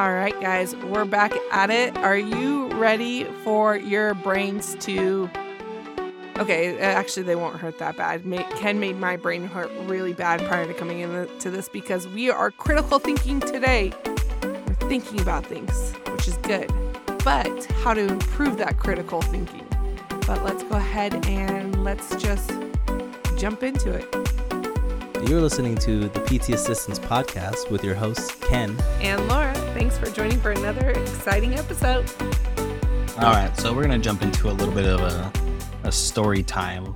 All right, guys, we're back at it. Are you ready for your brains to? Okay, uh, actually, they won't hurt that bad. Ken made my brain hurt really bad prior to coming into this because we are critical thinking today. We're thinking about things, which is good, but how to improve that critical thinking. But let's go ahead and let's just jump into it. You're listening to the PT Assistance Podcast with your hosts, Ken and Laura. Thanks for joining for another exciting episode. All right, so we're going to jump into a little bit of a, a story time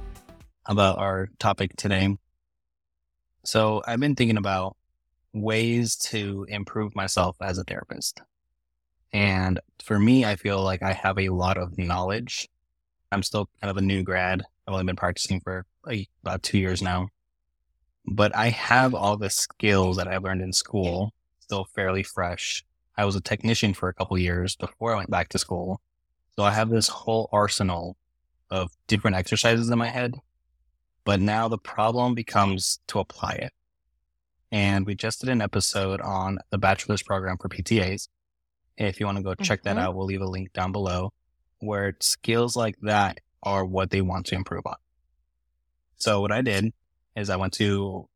about our topic today. So, I've been thinking about ways to improve myself as a therapist. And for me, I feel like I have a lot of knowledge. I'm still kind of a new grad. I've only been practicing for like about two years now but I have all the skills that I learned in school still fairly fresh. I was a technician for a couple years before I went back to school. So I have this whole arsenal of different exercises in my head. But now the problem becomes to apply it. And we just did an episode on the bachelor's program for PTAs. If you want to go check mm-hmm. that out, we'll leave a link down below where skills like that are what they want to improve on. So what I did is I went to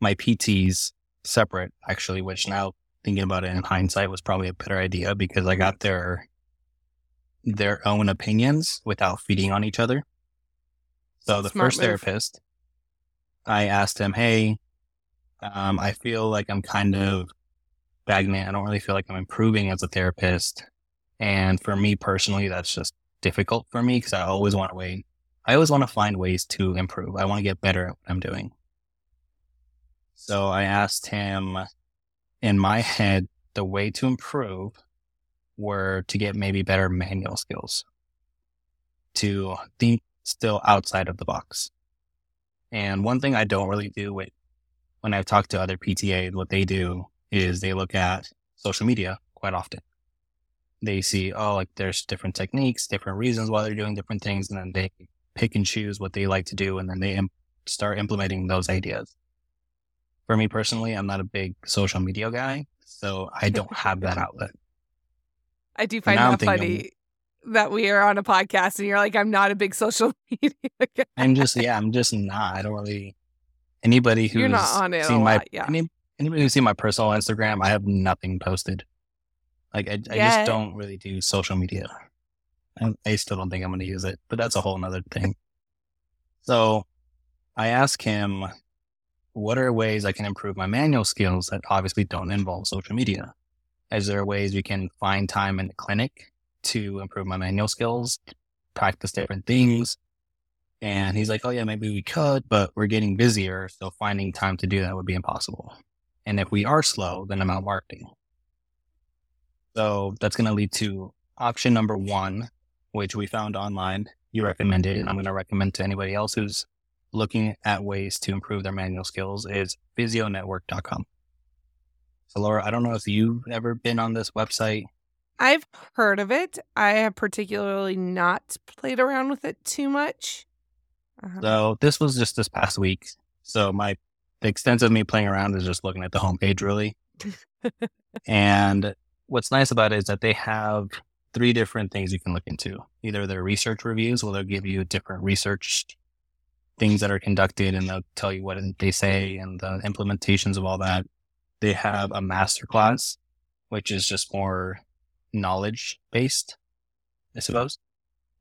my PTs separate, actually, which now thinking about it in hindsight was probably a better idea because I got their their own opinions without feeding on each other. So the Smart first move. therapist, I asked him, "Hey, um, I feel like I'm kind of stagnant. I don't really feel like I'm improving as a therapist, and for me personally, that's just difficult for me because I always want to wait I always want to find ways to improve. I want to get better at what I'm doing. So I asked him in my head, the way to improve were to get maybe better manual skills, to think still outside of the box. And one thing I don't really do with when I talk to other PTAs, what they do is they look at social media quite often. They see, oh, like there's different techniques, different reasons why they're doing different things, and then they pick and choose what they like to do and then they start implementing those ideas. For me personally, I'm not a big social media guy, so I don't have that outlet. I do find that funny that we are on a podcast and you're like, I'm not a big social media guy. I'm just, yeah, I'm just not. I don't really. Anybody who's you're not on it seen my, lot, yeah. Any, anybody who's seen my personal Instagram, I have nothing posted. Like I, I just don't really do social media. I still don't think I'm going to use it, but that's a whole nother thing. So I ask him, what are ways I can improve my manual skills that obviously don't involve social media? Is there ways we can find time in the clinic to improve my manual skills, practice different things? And he's like, oh, yeah, maybe we could, but we're getting busier. So finding time to do that would be impossible. And if we are slow, then I'm out marketing. So that's going to lead to option number one, which we found online. You recommended, and I'm going to recommend to anybody else who's looking at ways to improve their manual skills is physionetwork.com. So, Laura, I don't know if you've ever been on this website. I've heard of it. I have particularly not played around with it too much. Uh-huh. So, this was just this past week. So, my the extent of me playing around is just looking at the homepage, really. and what's nice about it is that they have three different things you can look into. Either their research reviews, where they'll give you different research things that are conducted and they'll tell you what they say and the implementations of all that. They have a masterclass, which is just more knowledge based, I suppose.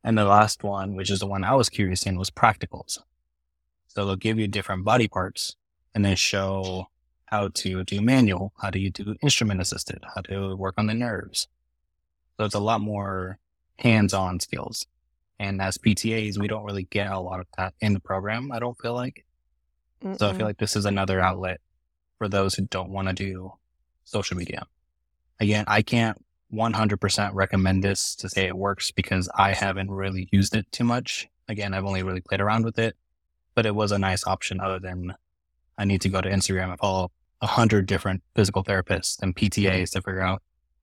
And the last one, which is the one I was curious in, was practicals. So they'll give you different body parts and then show how to do manual, how do you do instrument assisted, how to work on the nerves, so it's a lot more hands-on skills. And as PTAs, we don't really get a lot of that in the program. I don't feel like. Mm-mm. So I feel like this is another outlet for those who don't want to do social media. Again, I can't 100% recommend this to say it works because I haven't really used it too much. Again, I've only really played around with it, but it was a nice option other than I need to go to Instagram and follow a hundred different physical therapists and PTAs to figure out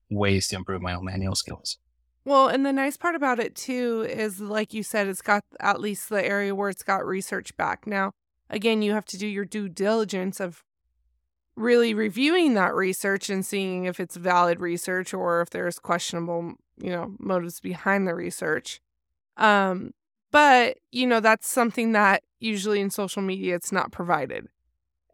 ways to improve my own manual skills. Well, and the nice part about it too is, like you said, it's got at least the area where it's got research back. Now, again, you have to do your due diligence of really reviewing that research and seeing if it's valid research or if there's questionable, you know, motives behind the research. Um, but, you know, that's something that usually in social media it's not provided.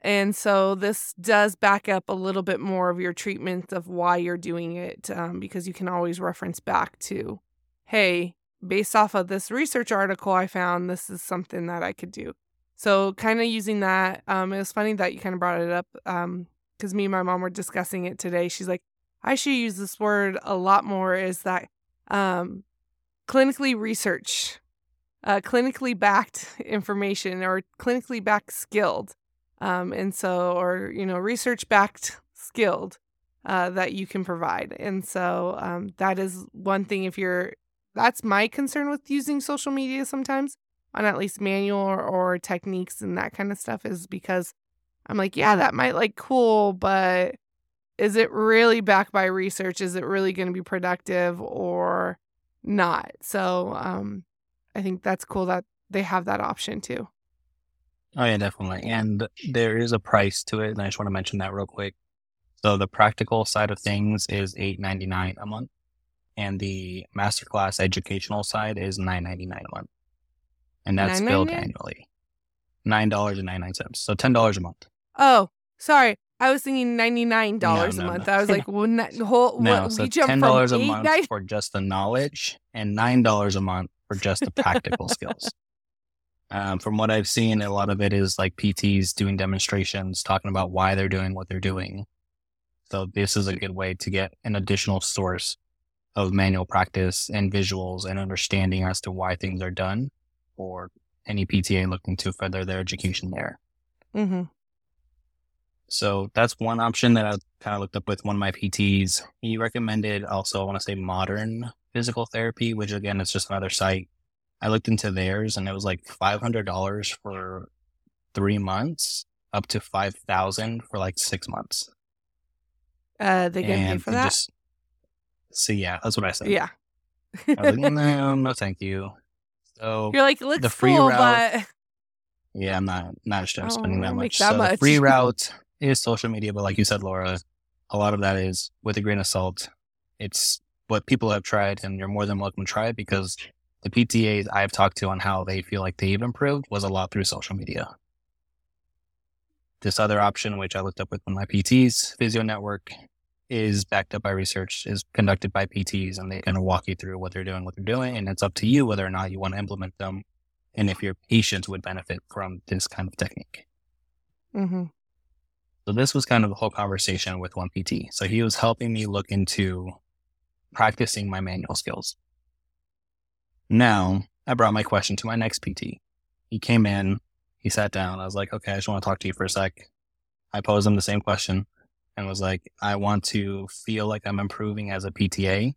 And so this does back up a little bit more of your treatment of why you're doing it um, because you can always reference back to, hey, based off of this research article I found, this is something that I could do. So kind of using that, um, it was funny that you kind of brought it up because um, me and my mom were discussing it today. She's like, I should use this word a lot more. Is that um, clinically research, uh, clinically backed information, or clinically backed skilled, um, and so or you know research backed skilled uh, that you can provide. And so um, that is one thing. If you're that's my concern with using social media sometimes on at least manual or, or techniques and that kind of stuff is because I'm like, yeah, that might like cool, but is it really backed by research? Is it really going to be productive or not? So um, I think that's cool that they have that option too. Oh yeah, definitely. And there is a price to it, and I just want to mention that real quick. So the practical side of things is eight ninety nine a month, and the masterclass educational side is nine ninety nine a month and that's billed annually. Nine dollars and ninety nine cents, so ten dollars a month. Oh, sorry, I was thinking ninety nine dollars no, no, a month. No. I was like, well, not, whole, no, what, so ten dollars a month nine... for just the knowledge, and nine dollars a month for just the practical skills. Um, from what I've seen, a lot of it is like PTs doing demonstrations, talking about why they're doing what they're doing. So this is a good way to get an additional source of manual practice and visuals and understanding as to why things are done or any PTA looking to further their education there. Mm-hmm. So that's one option that I kind of looked up with one of my PTs. He recommended also, I want to say modern physical therapy, which again, is just another site. I looked into theirs and it was like $500 for three months up to 5000 for like six months. Uh, they get paid for that? Just, so yeah, that's what I said. Yeah. I was like, no, no, thank you. So you're like, looks the free cool, route, but yeah, I'm not not oh, spending that much. That so much. the free route is social media, but like you said, Laura, a lot of that is with a grain of salt. It's what people have tried, and you're more than welcome to try it because the PTAs I've talked to on how they feel like they've improved was a lot through social media. This other option, which I looked up with one of my PTs, Physio Network, is backed up by research, is conducted by PTs, and they kind of walk you through what they're doing, what they're doing. And it's up to you whether or not you want to implement them and if your patients would benefit from this kind of technique. Mm-hmm. So this was kind of the whole conversation with one PT. So he was helping me look into practicing my manual skills. Now I brought my question to my next PT. He came in, he sat down. I was like, okay, I just want to talk to you for a sec. I posed him the same question and was like, I want to feel like I'm improving as a PTA.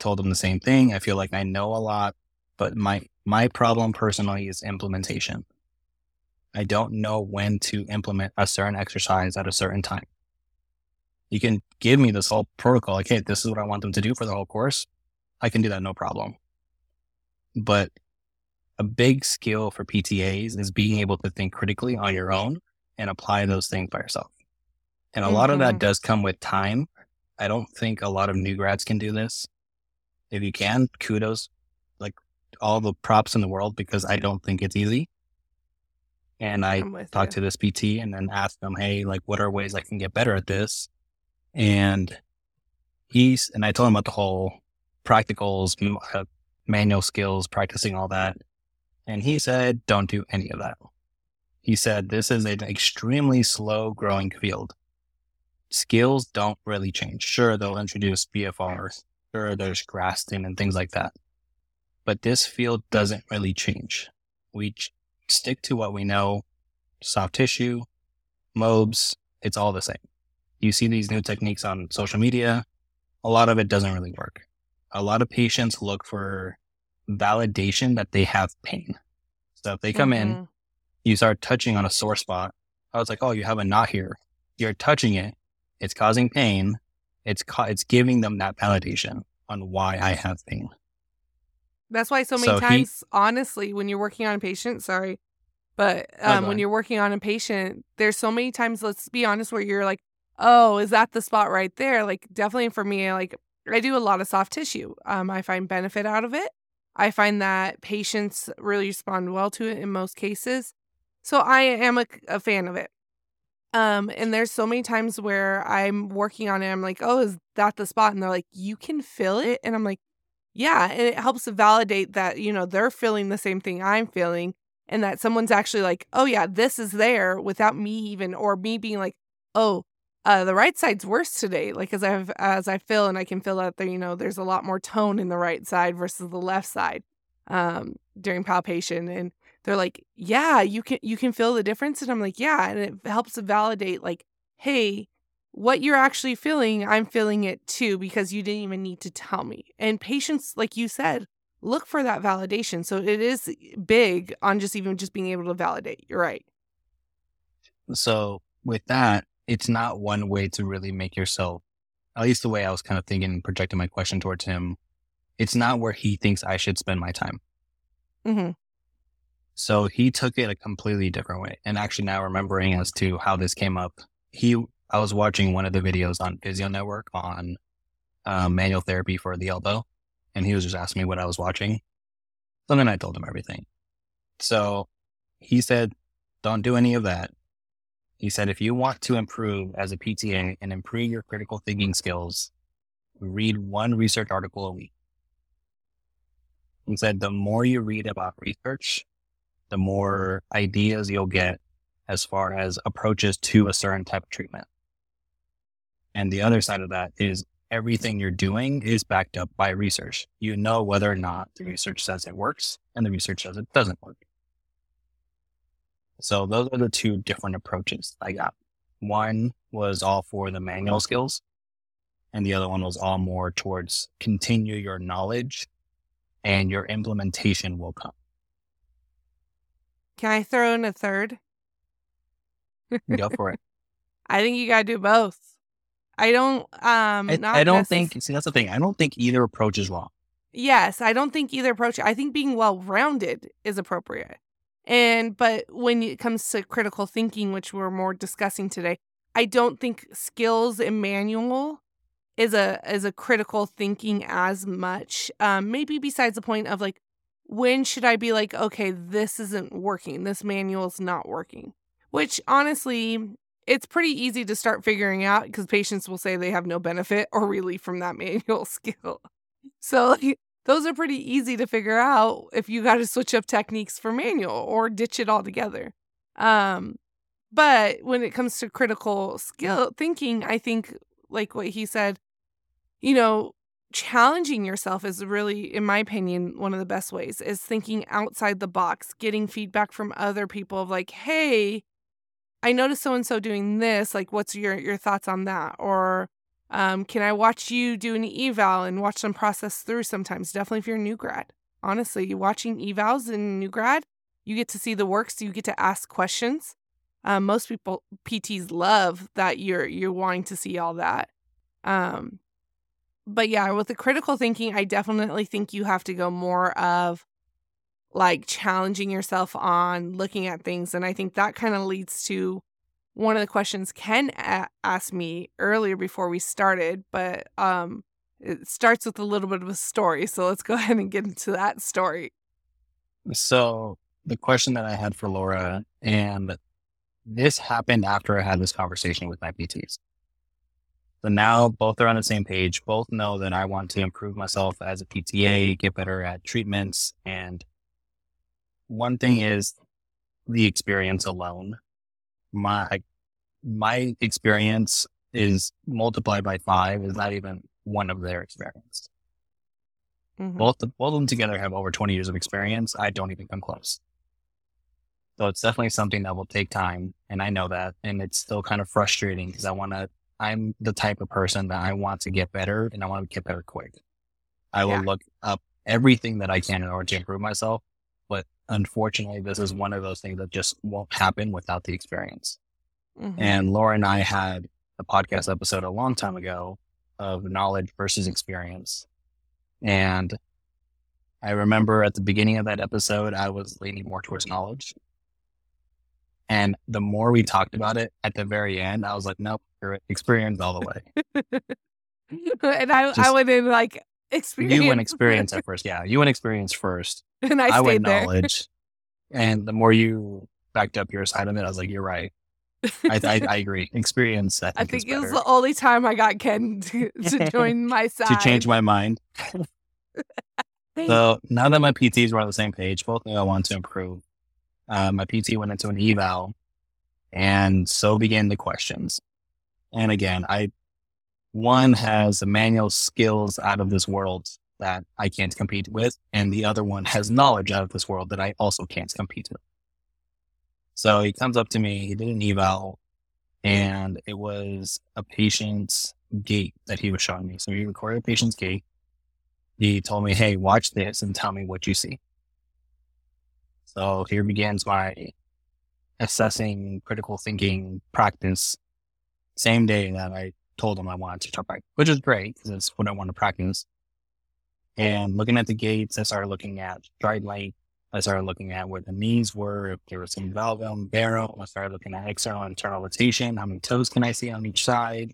Told him the same thing. I feel like I know a lot, but my my problem personally is implementation. I don't know when to implement a certain exercise at a certain time. You can give me this whole protocol, like, hey, this is what I want them to do for the whole course. I can do that no problem. But a big skill for PTAs is being able to think critically on your own and apply those things by yourself. And a mm-hmm. lot of that mm-hmm. does come with time. I don't think a lot of new grads can do this. If you can, kudos, like all the props in the world because I don't think it's easy. And I talked to this PT and then asked them, Hey, like, what are ways I can get better at this? And he's, and I told him about the whole practicals, uh, manual skills, practicing all that. And he said, don't do any of that. He said, this is an extremely slow growing field skills don't really change. Sure, they'll introduce BFRs. Sure, there's grasping and things like that. But this field doesn't really change. We ch- stick to what we know. Soft tissue, MOBs, it's all the same. You see these new techniques on social media. A lot of it doesn't really work. A lot of patients look for validation that they have pain. So if they come mm-hmm. in, you start touching on a sore spot. I was like, oh, you have a knot here. You're touching it it's causing pain. It's ca- it's giving them that validation on why I have pain. That's why so many so times, he, honestly, when you're working on a patient, sorry, But Oh, um, when you're working on a patient, there's so many times, let's be honest, where you're like, oh, is that the spot right there? Like, definitely for me, like, I do a lot of soft tissue. Um, I find benefit out of it. I find that patients really respond well to it in most cases. So I am a, a fan of it. Um, and there's so many times where I'm working on it, I'm like, oh, is that the spot? And they're like, you can feel it. And I'm like, yeah. And it helps validate that, you know, they're feeling the same thing I'm feeling and that someone's actually like, oh, yeah, this is there without me even, or me being like, oh, uh, the right side's worse today. Like as I've as I feel and I can feel that there, you know, there's a lot more tone in the right side versus the left side um during palpation. And they're like, Yeah, you can you can feel the difference. And I'm like, Yeah. And it helps to validate like, hey, what you're actually feeling, I'm feeling it too, because you didn't even need to tell me. And patients, like you said, look for that validation. So it is big on just even just being able to validate. You're right. So with that, it's not one way to really make yourself, at least the way I was kind of thinking and projecting my question towards him. It's not where he thinks I should spend my time. hmm So he took it a completely different way. And actually now remembering as to how this came up, he, I was watching one of the videos on Physio Network on um, manual therapy for the elbow. And he was just asking me what I was watching. So then I told him everything. So he said, don't do any of that. He said, if you want to improve as a PTA and improve your critical thinking skills, read one research article a week. He said, the more you read about research, the more ideas you'll get as far as approaches to a certain type of treatment. And the other side of that is everything you're doing is backed up by research. You know whether or not the research says it works and the research says it doesn't work. So those are the two different approaches I got. One was all for the manual skills and the other one was all more towards continue your knowledge and your implementation will come. Can I throw in a third? Go for it. I think you gotta do both. I don't um I, not I don't necess- think, see, that's the thing. I don't think either approach is wrong. Yes, I don't think either approach. I think being well rounded is appropriate. And but when it comes to critical thinking, which we're more discussing today, I don't think skills and manual is a is a critical thinking as much. Um, maybe besides the point of like, when should I be like, okay, this isn't working. This manual's not working. Which honestly, it's pretty easy to start figuring out because patients will say they have no benefit or relief from that manual skill. So like, those are pretty easy to figure out if you got to switch up techniques for manual or ditch it altogether. Um, but when it comes to critical skill thinking, I think like what he said, you know, challenging yourself is really, in my opinion, one of the best ways is thinking outside the box, getting feedback from other people of like, hey, I noticed so and so doing this. Like, what's your your thoughts on that? Or um, can I watch you do an eval and watch them process through sometimes? Definitely if you're a new grad. Honestly, watching evals in new grad, you get to see the works, you get to ask questions. Um, most people PTs love that you're you're wanting to see all that. Um, but yeah, with the critical thinking, I definitely think you have to go more of like challenging yourself on looking at things, and I think that kind of leads to one of the questions Ken a- asked me earlier before we started, but um, it starts with a little bit of a story. So let's go ahead and get into that story. So the question that I had for Laura, and this happened after I had this conversation with my PTs. So now both are on the same page. Both know that I want to improve myself as a PTA, get better at treatments. And one thing is the experience alone. My, my experience is multiplied by five is not even one of their experience. Mhm. Both, both of them together have over 20 years of experience. I don't even come close. So it's definitely something that will take time. And I know that. And it's still kind of frustrating because I want to, I'm the type of person that I want to get better and I want to get better quick. I will look up everything that I can in order to improve myself. But unfortunately, this is one of those things that just won't happen without the experience. Mhm. And Laura and I had a podcast episode a long time ago of knowledge versus experience. And I remember at the beginning of that episode, I was leaning more towards knowledge. And the more we talked about it at the very end, I was like, nope, experience all the way. and I, I Just- went in like experience. You went experience at first. Yeah. You went experience first. and I I, stayed went there. knowledge. and the more you backed up your side of it, I was like, you're right. I, I, I agree. Experience, I think, I is think it was the only time I got Ken to, to join my side. to change my mind. So now that my PTs were on the same page, both knew I want to improve. Uh, my PT went into an eval, and so began the questions. And again, I one has the manual skills out of this world that I can't compete with, and the other one has knowledge out of this world that I also can't compete with. So he comes up to me, he did an eval, and it was a patient's gait that he was showing me. So he recorded a patient's gait he told me, Hey, watch this and tell me what you see. So here begins my assessing critical thinking practice. Same day that I told him I wanted to practice, which is great because it's what I want to practice. And looking at the gaits, I started looking at stride length. I started looking at where the knees were, if there was some valgum, varum. I started looking at external and internal rotation. How many toes can I see on each side?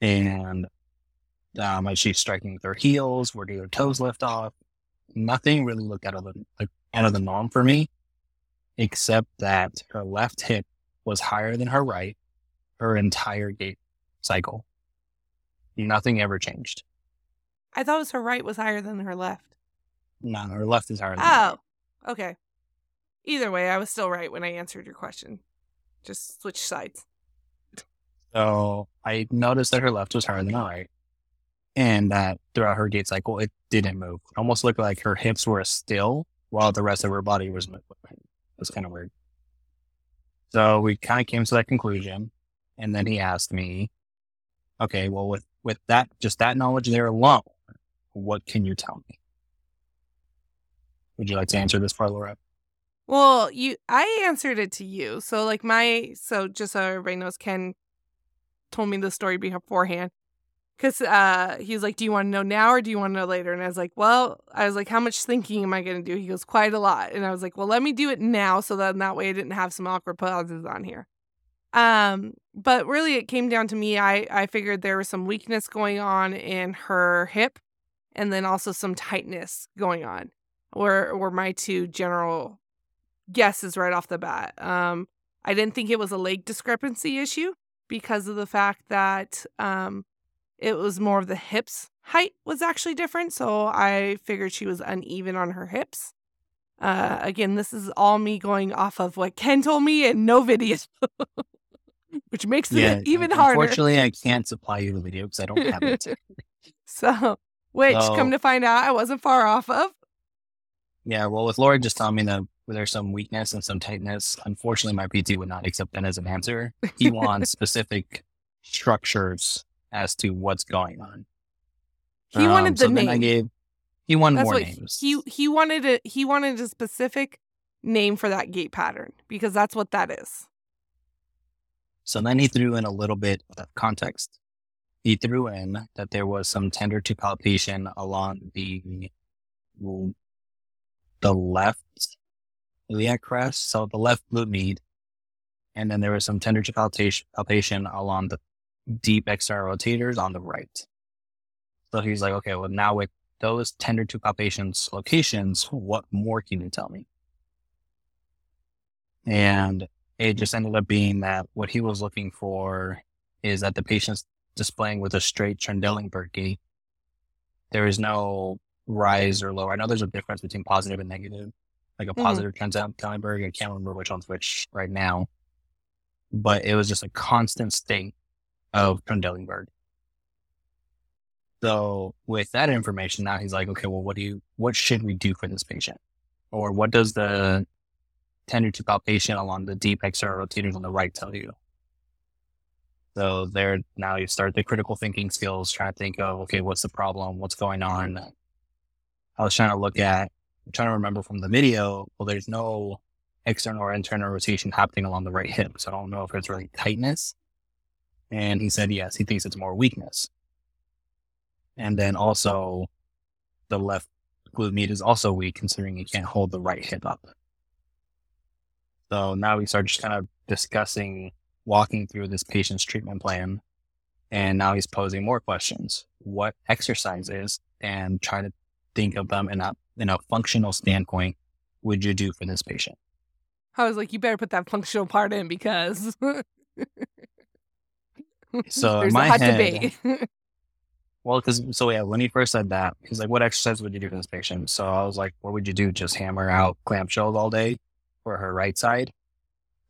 And um, is she striking with her heels? Where do her toes lift off? Nothing really looked out of the out of the norm for me, except that her left hip was higher than her right her entire gait cycle. Nothing ever changed. I thought it was her right was higher than her left. No, her left is higher than her right. Oh, okay. Either way, I was still right when I answered your question. Just switch sides. So I noticed that her left was higher than her right. And that throughout her gait cycle, it didn't move. It almost looked like her hips were still while the rest of her body was moving. It was kind of weird. So we kind of came to that conclusion. And then he asked me, okay, well, with, with that, just that knowledge there alone, what can you tell me? Would you like to answer this part, Laura? Well, you I answered it to you. So like my so just so everybody knows Ken told me the story beforehand. Cause uh he was like, Do you want to know now or do you want to know later? And I was like, Well, I was like, How much thinking am I gonna do? He goes, Quite a lot. And I was like, Well, let me do it now so that that way I didn't have some awkward pauses on here. Um, but really it came down to me. I, I figured there was some weakness going on in her hip and then also some tightness going on. Were were my two general guesses right off the bat. Um, I didn't think it was a leg discrepancy issue because of the fact that um, it was more of the hips height was actually different. So I figured she was uneven on her hips. Uh, again, this is all me going off of what Ken told me and no videos, which makes it even harder. Unfortunately, I can't supply you the video because I don't have it. So, which So- come to find out, I wasn't far off of. Yeah, well, with Laura just telling me that there's some weakness and some tightness, unfortunately, my PT would not accept that as an answer. He wants specific structures as to what's going on. He Um, wanted so the then name. I gave he wanted That's more names. he he wanted a he wanted a specific name for that gait pattern because that's what that is. So then he threw in a little bit of context. He threw in that there was some tender to palpation along the mm, the left iliac crest, so the left glute med, and then there was some tender to palpation, palpation along the deep external rotators on the right. So he's like, okay, well now with those tender to palpations locations, what more can you tell me? And it just ended up being that what he was looking for is that the patient's displaying with a straight Trendelenburg gait. There is no rise or lower. I know there's a difference between positive and negative, like a Mhm. positive Trendelenburg. I can't remember which one's which right now, but it was just a constant state of Trendelenburg. So with that information, now he's like, okay, well, what do you, what should we do for this patient? Or what does the tender to palpation along the deep external rotators on the right tell you? So there, now you start the critical thinking skills, trying to think of, okay, what's the problem? What's going on? I was trying to look at, I'm trying to remember from the video, well, there's no external or internal rotation happening along the right hip. So I don't know if it's really tightness. And he said, yes, he thinks it's more weakness. And then also the left glute med is also weak considering he can't hold the right hip up. So now we start just kind of discussing, walking through this patient's treatment plan. And now he's posing more questions. What exercises and try to think of them in a, in a functional standpoint would you do for this patient? I was like, you better put that functional part in because So there's my a hot head, debate. well, because so yeah, when he first said that, he's like, "What exercise would you do for this patient?" So I was like, "What would you do? Just hammer out clamshells all day for her right side?"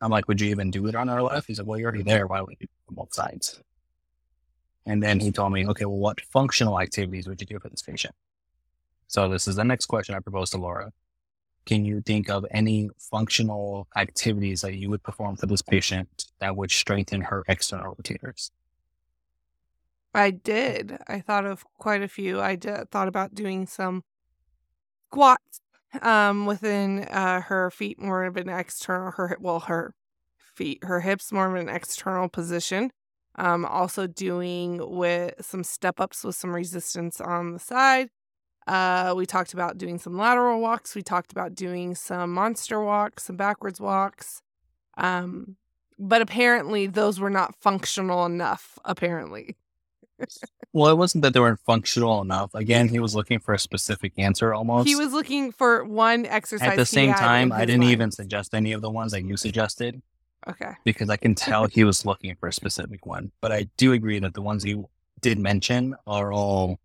I'm like, "Would you even do it on her left?" He's like, "Well, you're already there. Why would you do both sides?" And then he told me, "Okay, well, what functional activities would you do for this patient?" So this is the next question I proposed to Laura. Can you think of any functional activities that you would perform for this patient that would strengthen her external rotators? I did. I thought of quite a few. I thought about doing some squats um, within uh, her feet, more of an external. Her well, her feet, her hips, more of an external position. Um, also doing with some step ups with some resistance on the side. Uh, we talked about doing some lateral walks. We talked about doing some monster walks, some backwards walks. Um, but apparently, those were not functional enough. Apparently. Well, it wasn't that they weren't functional enough. Again, he was looking for a specific answer almost. He was looking for one exercise. At the same time, I didn't mind. even suggest any of the ones that you suggested Okay. because I can tell he was looking for a specific one. But I do agree that the ones you did mention are all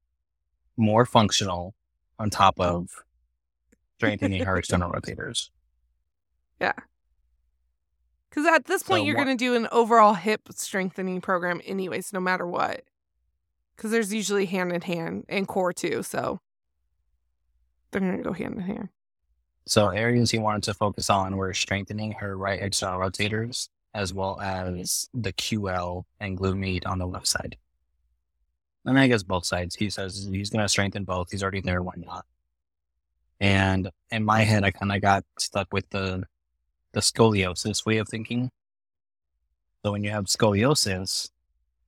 more functional on top oh. of strengthening her external rotators. Yeah. Because at this point, So you're going to do an overall hip strengthening program, anyways, no matter what. Because there's usually hand in hand and core too. So they're going to go hand in hand. So areas he wanted to focus on were strengthening her right external rotators as well as the QL and glute med on the left side. And I guess both sides. He says he's going to strengthen both. He's already there. Why not? And in my head, I kind of got stuck with the the scoliosis way of thinking. So when you have scoliosis,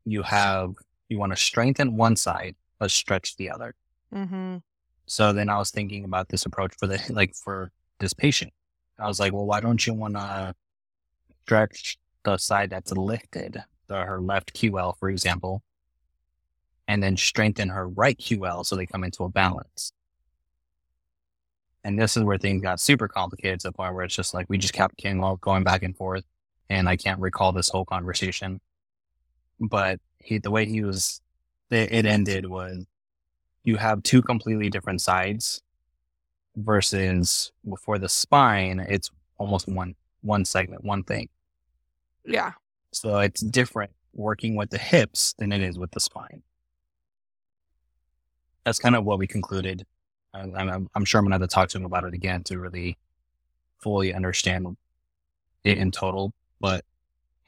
you have you want to strengthen one side but stretch the other. Mm-hmm. So then I was thinking about this approach for the like for this patient. I was like, well, why don't you want to stretch the side that's lifted, the, her left QL, for example, and then strengthen her right QL so they come into a balance. And this is where things got super complicated to the point where it's just like we just kept going back and forth, and I can't recall this whole conversation. But he, the way he was, it, it ended was you have two completely different sides versus for the spine it's almost one one segment one thing. Yeah. so it's different working with the hips than it is with the spine. That's kind of what we concluded. And I'm, I'm sure i'm going to have to talk to him about it again to really fully understand it in total but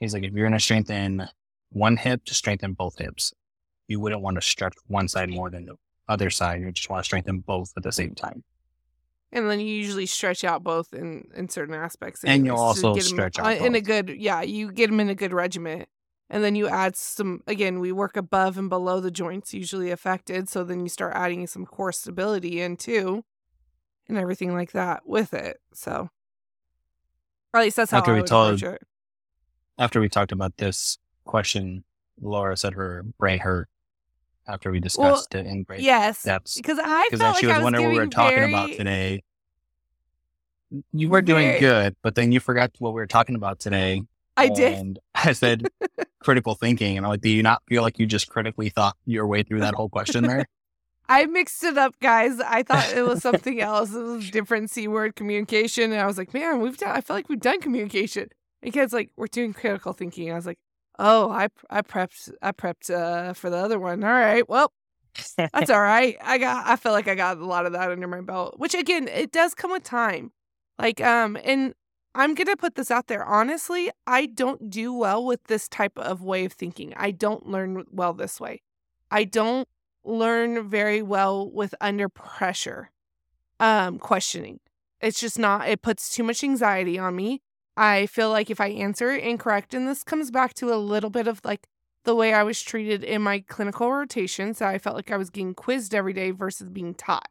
he's like if you're going to strengthen one hip to strengthen both hips you wouldn't want to stretch one side more than the other side. You just want to strengthen both at the same time. And then you usually stretch out both in, in certain aspects. And you'll also stretch out in a good, yeah, you get them in a good regiment. And then you add some, again, we work above and below the joints usually affected. So then you start adding some core stability in too and everything like that with it. So, or at least that's how After I we told- it. After we talked about this question, Laura said her brain hurt after we discussed it in great Yes. depths. Because I Because felt then she was I was wondering what we were talking about today. You were doing Very- good, but then you forgot what we were talking about today. I did. And I said critical thinking. And I'm like, do you not feel like you just critically thought your way through that whole question there? I mixed it up, guys. I thought it was something else. It was different C word communication. And I was like, man, we've done, I feel like we've done communication. And kids like, we're doing critical thinking. I was like, oh, I, I prepped, I prepped uh, for the other one. All right. Well, that's all right. I got, I feel like I got a lot of that under my belt, which again, it does come with time. Like, um, and I'm going to put this out there. Honestly, I don't do well with this type of way of thinking. I don't learn well this way. I don't learn very well with under pressure um questioning it's just not it puts too much anxiety on me i feel like if i answer it incorrect and this comes back to a little bit of like the way i was treated in my clinical rotations so i felt like i was getting quizzed every day versus being taught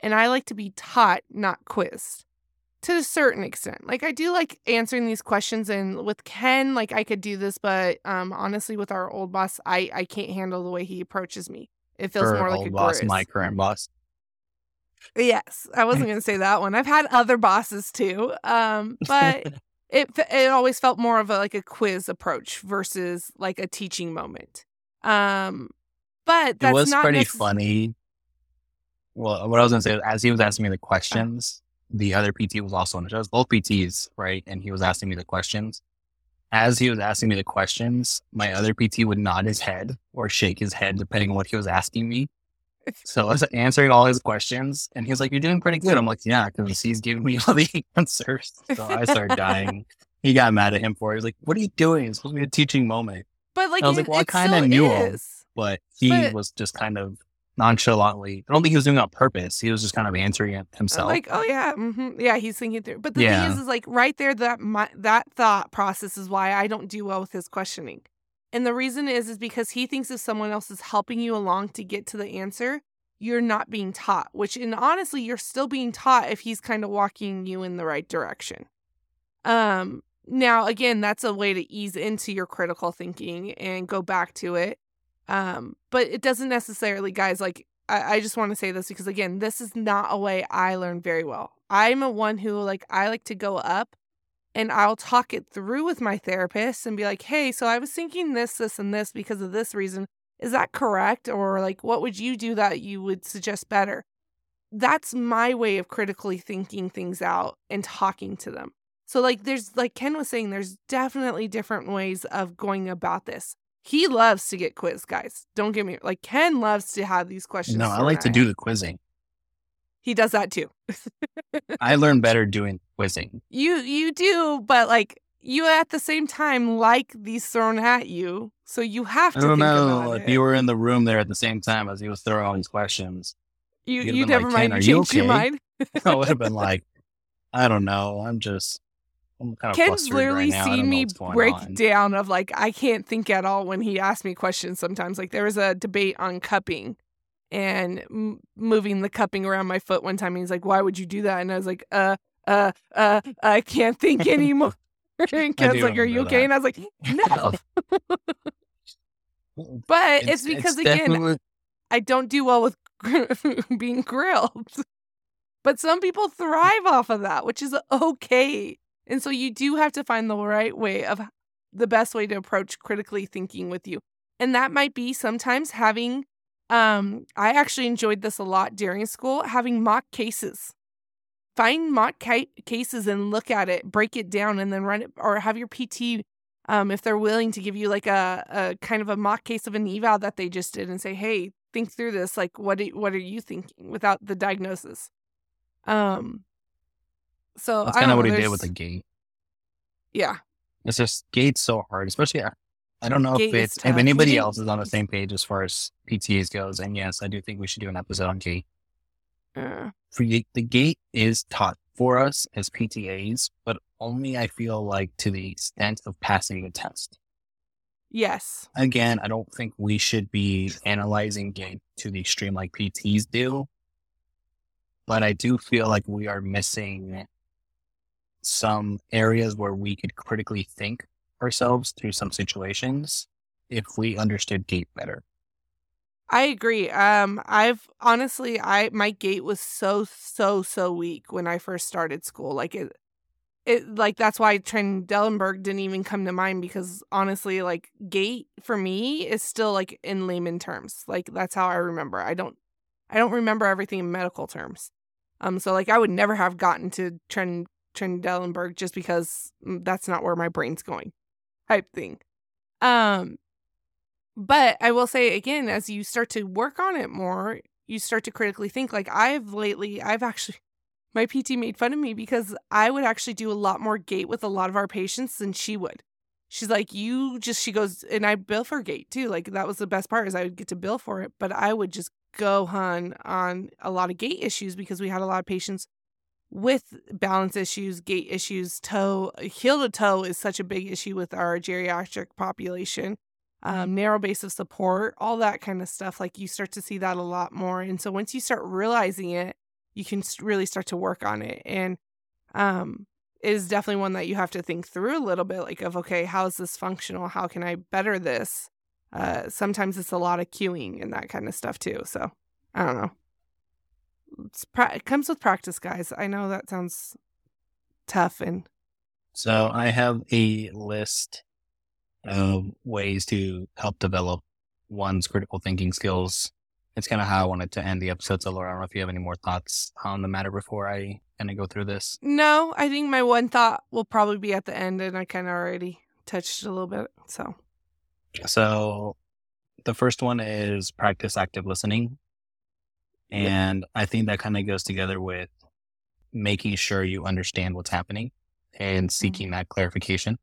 and i like to be taught not quizzed to a certain extent. Like I do like answering these questions and with Ken, like I could do this, but um honestly with our old boss, I I can't handle the way he approaches me. It feels Her more like a boss, my current boss. Yes, I wasn't going to say that one. I've had other bosses too. Um but it it always felt more of a like a quiz approach versus like a teaching moment. Um but that's it was pretty necess- funny. Well, what I was gonna say is, as he was asking me the questions, the other PT was also on the show. It was Both PTs, right? And he was asking me the questions. As he was asking me the questions, my other PT would nod his head or shake his head, depending on what he was asking me. So I was answering all his questions, and he was like, "You're doing pretty good." I'm like, "Yeah," because he's giving me all the answers. So I started dying. He got mad at him for it. He was like, "What are you doing? It's supposed to be a teaching moment." But like I was it, like, well, I kinda still knew him. but he But- was just kind of nonchalantly. I don't think he was doing it on purpose. He was just kind of answering it himself. Like, oh yeah, hmm yeah, he's thinking through. But the thing is, is like right there, that my, that thought process is why I don't do well with his questioning. And the reason is, is because he thinks if someone else is helping you along to get to the answer, you're not being taught. Which, and honestly, you're still being taught if he's kind of walking you in the right direction. Um. Now, again, that's a way to ease into your critical thinking and go back to it. Um, but it doesn't necessarily, guys, like I, I just want to say this because again, this is not a way I learn very well. I'm a one who like I like to go up and I'll talk it through with my therapist and be like, hey, so I was thinking this, this, and this because of this reason. Is that correct? Or like what would you do that you would suggest better? That's my way of critically thinking things out and talking to them. So like there's like Ken was saying, there's definitely different ways of going about this. He loves to get quiz, guys. Don't get me like Ken loves to have these questions. no, I like to do the quizzing. He does that too. I learn better doing quizzing. You you do, but like you at the same time like these thrown at you, so you have to. I don't know if it. you were in the room there at the same time as he was throwing all these questions. you you never like, mind. You are you changed your mind. I would have been like, I don't know. I'm just, I'm kind of Ken's literally right now. I don't seen me break on. down of like I can't think at all when he asks me questions. Sometimes like there was a debate on cupping and m- moving the cupping around my foot one time. And he's like, "Why would you do that?" And I was like, "Uh, uh, uh, I can't think anymore." and Ken's like, "Are you okay?" that. And I was like, "No." But it's, because again, definitely- I don't do well with being grilled. But some people thrive off of that, which is okay. And so you do have to find the right way of the best way to approach critically thinking with you. And that might be sometimes having um I actually enjoyed this a lot during school, having mock cases. Find mock ca- cases and look at it, break it down and then run it or have your PT um if they're willing to give you like a, a kind of a mock case of an eval that they just did and say, "Hey, think through this. Like what do, what are you thinking without the diagnosis?" Um so That's I kind of what he did with the gait. Yeah. It's just gait's so hard, especially. I- don't know if it's if anybody else is on the same page as far as PTAs goes. And yes, I do think we should do an episode on gait. Uh, the, the gait is taught for us as PTAs, but only I feel like to the extent of passing the test. yes. Again, I don't think we should be analyzing gait to the extreme like PTs do, but I do feel like we are missing some areas where we could critically think ourselves through some situations if we understood gait better. I agree. Um, I've honestly, I my gait was so so so weak when I first started school. Like it, it like that's why Trendelenburg didn't even come to mind because honestly, like gait for me is still like in layman terms. Like that's how I remember. I don't, I don't remember everything in medical terms. Um, so like I would never have gotten to Tren Trendelenburg just because mm, that's not where my brain's going, type thing. Um, but I will say again, as you start to work on it more, you start to critically think. Like I've lately, I've actually, my PT made fun of me because I would actually do a lot more gait with a lot of our patients than she would. She's like, you just, she goes, and I bill for gait too. Like that was the best part is I would get to bill for it, but I would just go hun on a lot of gait issues because we had a lot of patients with balance issues, gait issues, toe, heel to toe is such a big issue with our geriatric population um, narrow base of support, all that kind of stuff. Like you start to see that a lot more. And so once you start realizing it, you can really start to work on it. And um, is definitely one that you have to think through a little bit like of okay how is this functional how can i better this uh, sometimes it's a lot of cueing and that kind of stuff too so i don't know pra- it comes with practice guys i know that sounds tough and so i have a list of ways to help develop one's critical thinking skills it's kind of how I wanted to end the episode. So, Laura, I don't know if you have any more thoughts on the matter before I kind of go through this. No, I think my one thought will probably be at the end, and I kind of already touched a little bit. So, so the first one is practice active listening. And I think that kind of goes together with making sure you understand what's happening and seeking mm-hmm. that clarification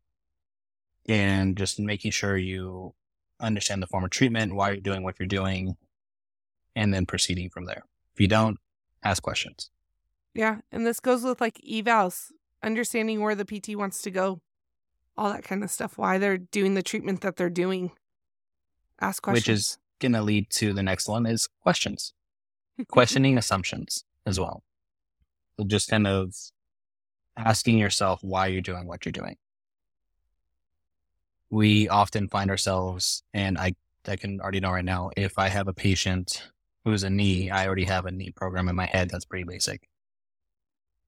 and just making sure you understand the form of treatment, why you're doing what you're doing, and then proceeding from there. If you don't, ask questions. Yeah. And this goes with like evals, understanding where the PT wants to go, all that kind of stuff, why they're doing the treatment that they're doing. Ask questions. Which is going to lead to the next one is questions, questioning assumptions as well. So just kind of asking yourself why you're doing what you're doing. We often find ourselves, and I, I can already know right now, if I have a patient who's a knee, I already have a knee program in my head that's pretty basic.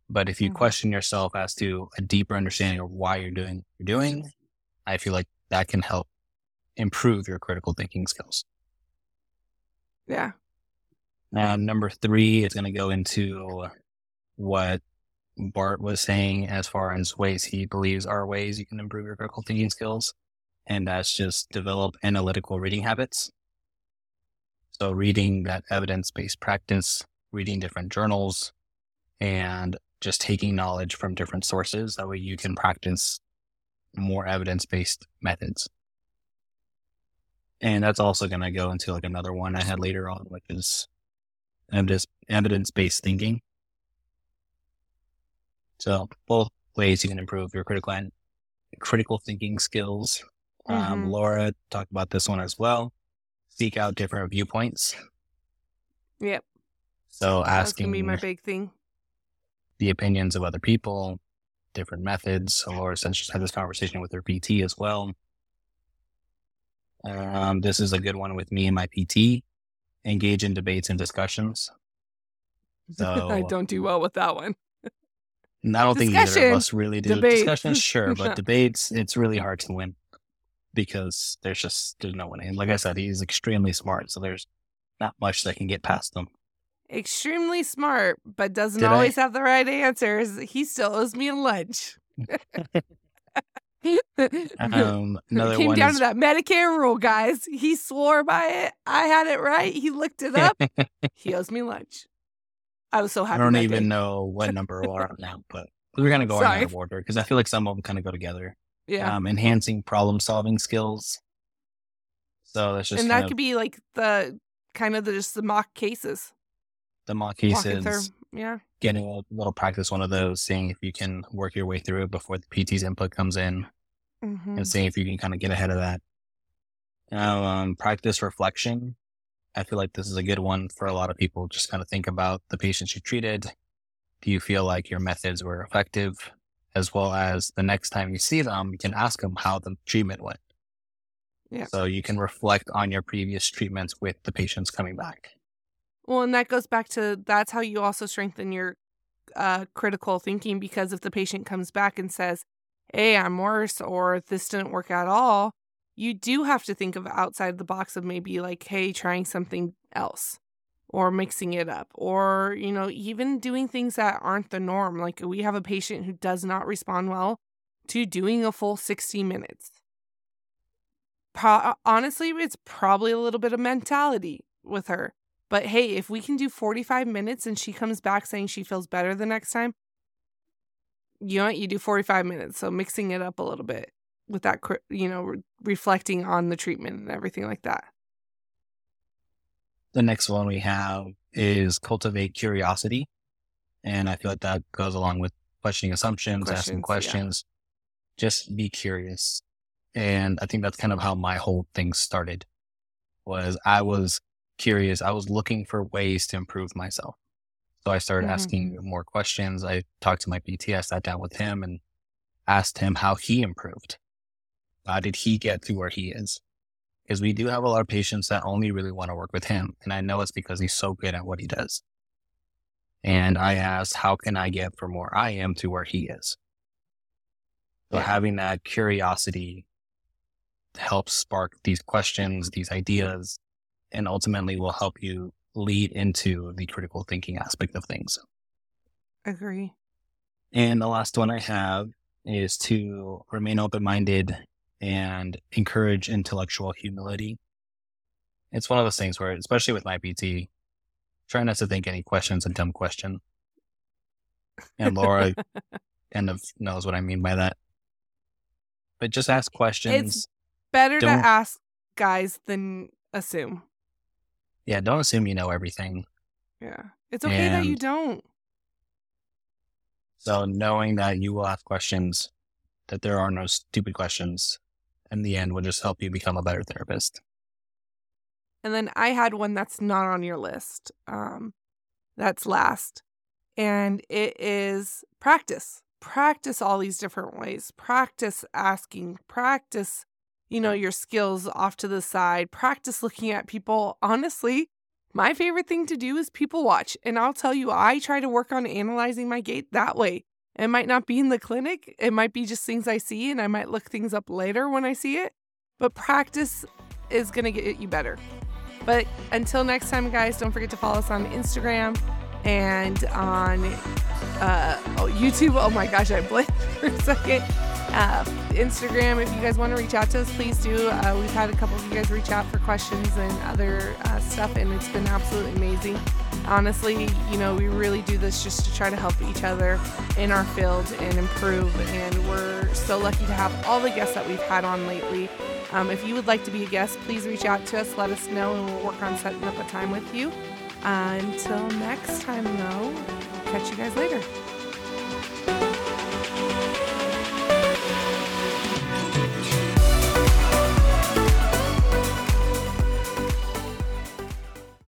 But if you mm-hmm. question yourself as to a deeper understanding of why you're doing what you're doing, I feel like that can help improve your critical thinking skills. Yeah. Um, now, number three is going to go into what Bart was saying as far as ways he believes are ways you can improve your critical thinking skills. And that's just develop analytical reading habits. So reading that evidence-based practice, reading different journals, and just taking knowledge from different sources. That way you can practice more evidence-based methods. And that's also going to go into like another one I had later on, which is evidence, evidence-based thinking. So both ways you can improve your critical and critical thinking skills. Um, mm-hmm. Um, Laura talked about this one as well seek out different viewpoints. Yep. So asking That's be my big thing. The opinions of other people, different methods, Laura since just had this conversation with her PT as well. Um, this is a good one with me and my PT. Engage in debates and discussions. So I don't do well with that one. I don't think either of us really do debate. discussions, sure, but debates, it's really hard to win because there's just there's no one. And like I said, he's extremely smart, so there's not much that can get past him. Extremely smart, but doesn't Did always I? have the right answers. He still owes me a lunch. um, another came down is... to that Medicare rule, guys. He swore by it. I had it right. He looked it up. he owes me lunch. I was so happy. I don't even day. know what number we're on now, but we're gonna go Sorry. in that order because I feel like some of them kind of go together yeah um, enhancing problem solving skills so that's just and that could be like the kind of the, just the mock cases the mock cases yeah getting a little practice one of those seeing if you can work your way through it before the pt's input comes in mm-hmm. and seeing if you can kind of get ahead of that now um, practice reflection i feel like this is a good one for a lot of people just kind of think about the patients you treated do you feel like your methods were effective as well as the next time you see them, you can ask them how the treatment went. Yeah. So you can reflect on your previous treatments with the patients coming back. Well, and that goes back to that's how you also strengthen your uh, critical thinking because if the patient comes back and says, Hey, I'm worse, or this didn't work at all, you do have to think of outside the box of maybe like, Hey, trying something else or mixing it up or you know even doing things that aren't the norm like we have a patient who does not respond well to doing a full 60 minutes. Pro- honestly it's probably a little bit of mentality with her but hey if we can do 45 minutes and she comes back saying she feels better the next time you know what you do 45 minutes so mixing it up a little bit with that you know re- reflecting on the treatment and everything like that the next one we have is cultivate curiosity. And I feel like that goes along with questioning assumptions, questions, asking questions. Yeah. Just be curious. And I think that's kind of how my whole thing started was I was curious. I was looking for ways to improve myself. So I started Mhm. asking more questions. I talked to my PT. I sat down with him and asked him how he improved. How did he get to where he is? Because we do have a lot of patients that only really want to work with him. And I know it's because he's so good at what he does. And I asked, how can I get from where I am to where he is? So Yeah. having that curiosity helps spark these questions, these ideas, and ultimately will help you lead into the critical thinking aspect of things. Agree. And the last one I have is to remain open minded and encourage intellectual humility. It's one of those things where, especially with my PT, try not to think any question's a dumb question. And Laura kind of knows what I mean by that. But just ask questions. It's Better Don't- to ask guys than assume. Yeah, don't assume you know everything. Yeah. It's okay that you don't. So knowing that you will have questions, that there are no stupid questions, in the end will just help you become a better therapist. And then I had one that's not on your list. Um, that's last. And it is practice. Practice all these different ways. Practice asking. Practice, you know, your skills off to the side. Practice looking at people. Honestly, my favorite thing to do is people watch. And I'll tell you, I try to work on analyzing my gait that way. It might not be in the clinic, it might be just things I see, and I might look things up later when I see it. But practice is going to get you better. But until next time, guys, don't forget to follow us on Instagram and on uh, oh, YouTube. Oh my gosh, I blinked for a second. Uh, Instagram, if you guys want to reach out to us, please do. Uh, we've had a couple of you guys reach out for questions and other uh, stuff, and it's been absolutely amazing. Honestly, you know, we really do this just to try to help each other in our field and improve. And we're so lucky to have all the guests that we've had on lately. Um, if you would like to be a guest, please reach out to us. Let us know, and we'll work on setting up a time with you. Uh, until next time, though, catch you guys later.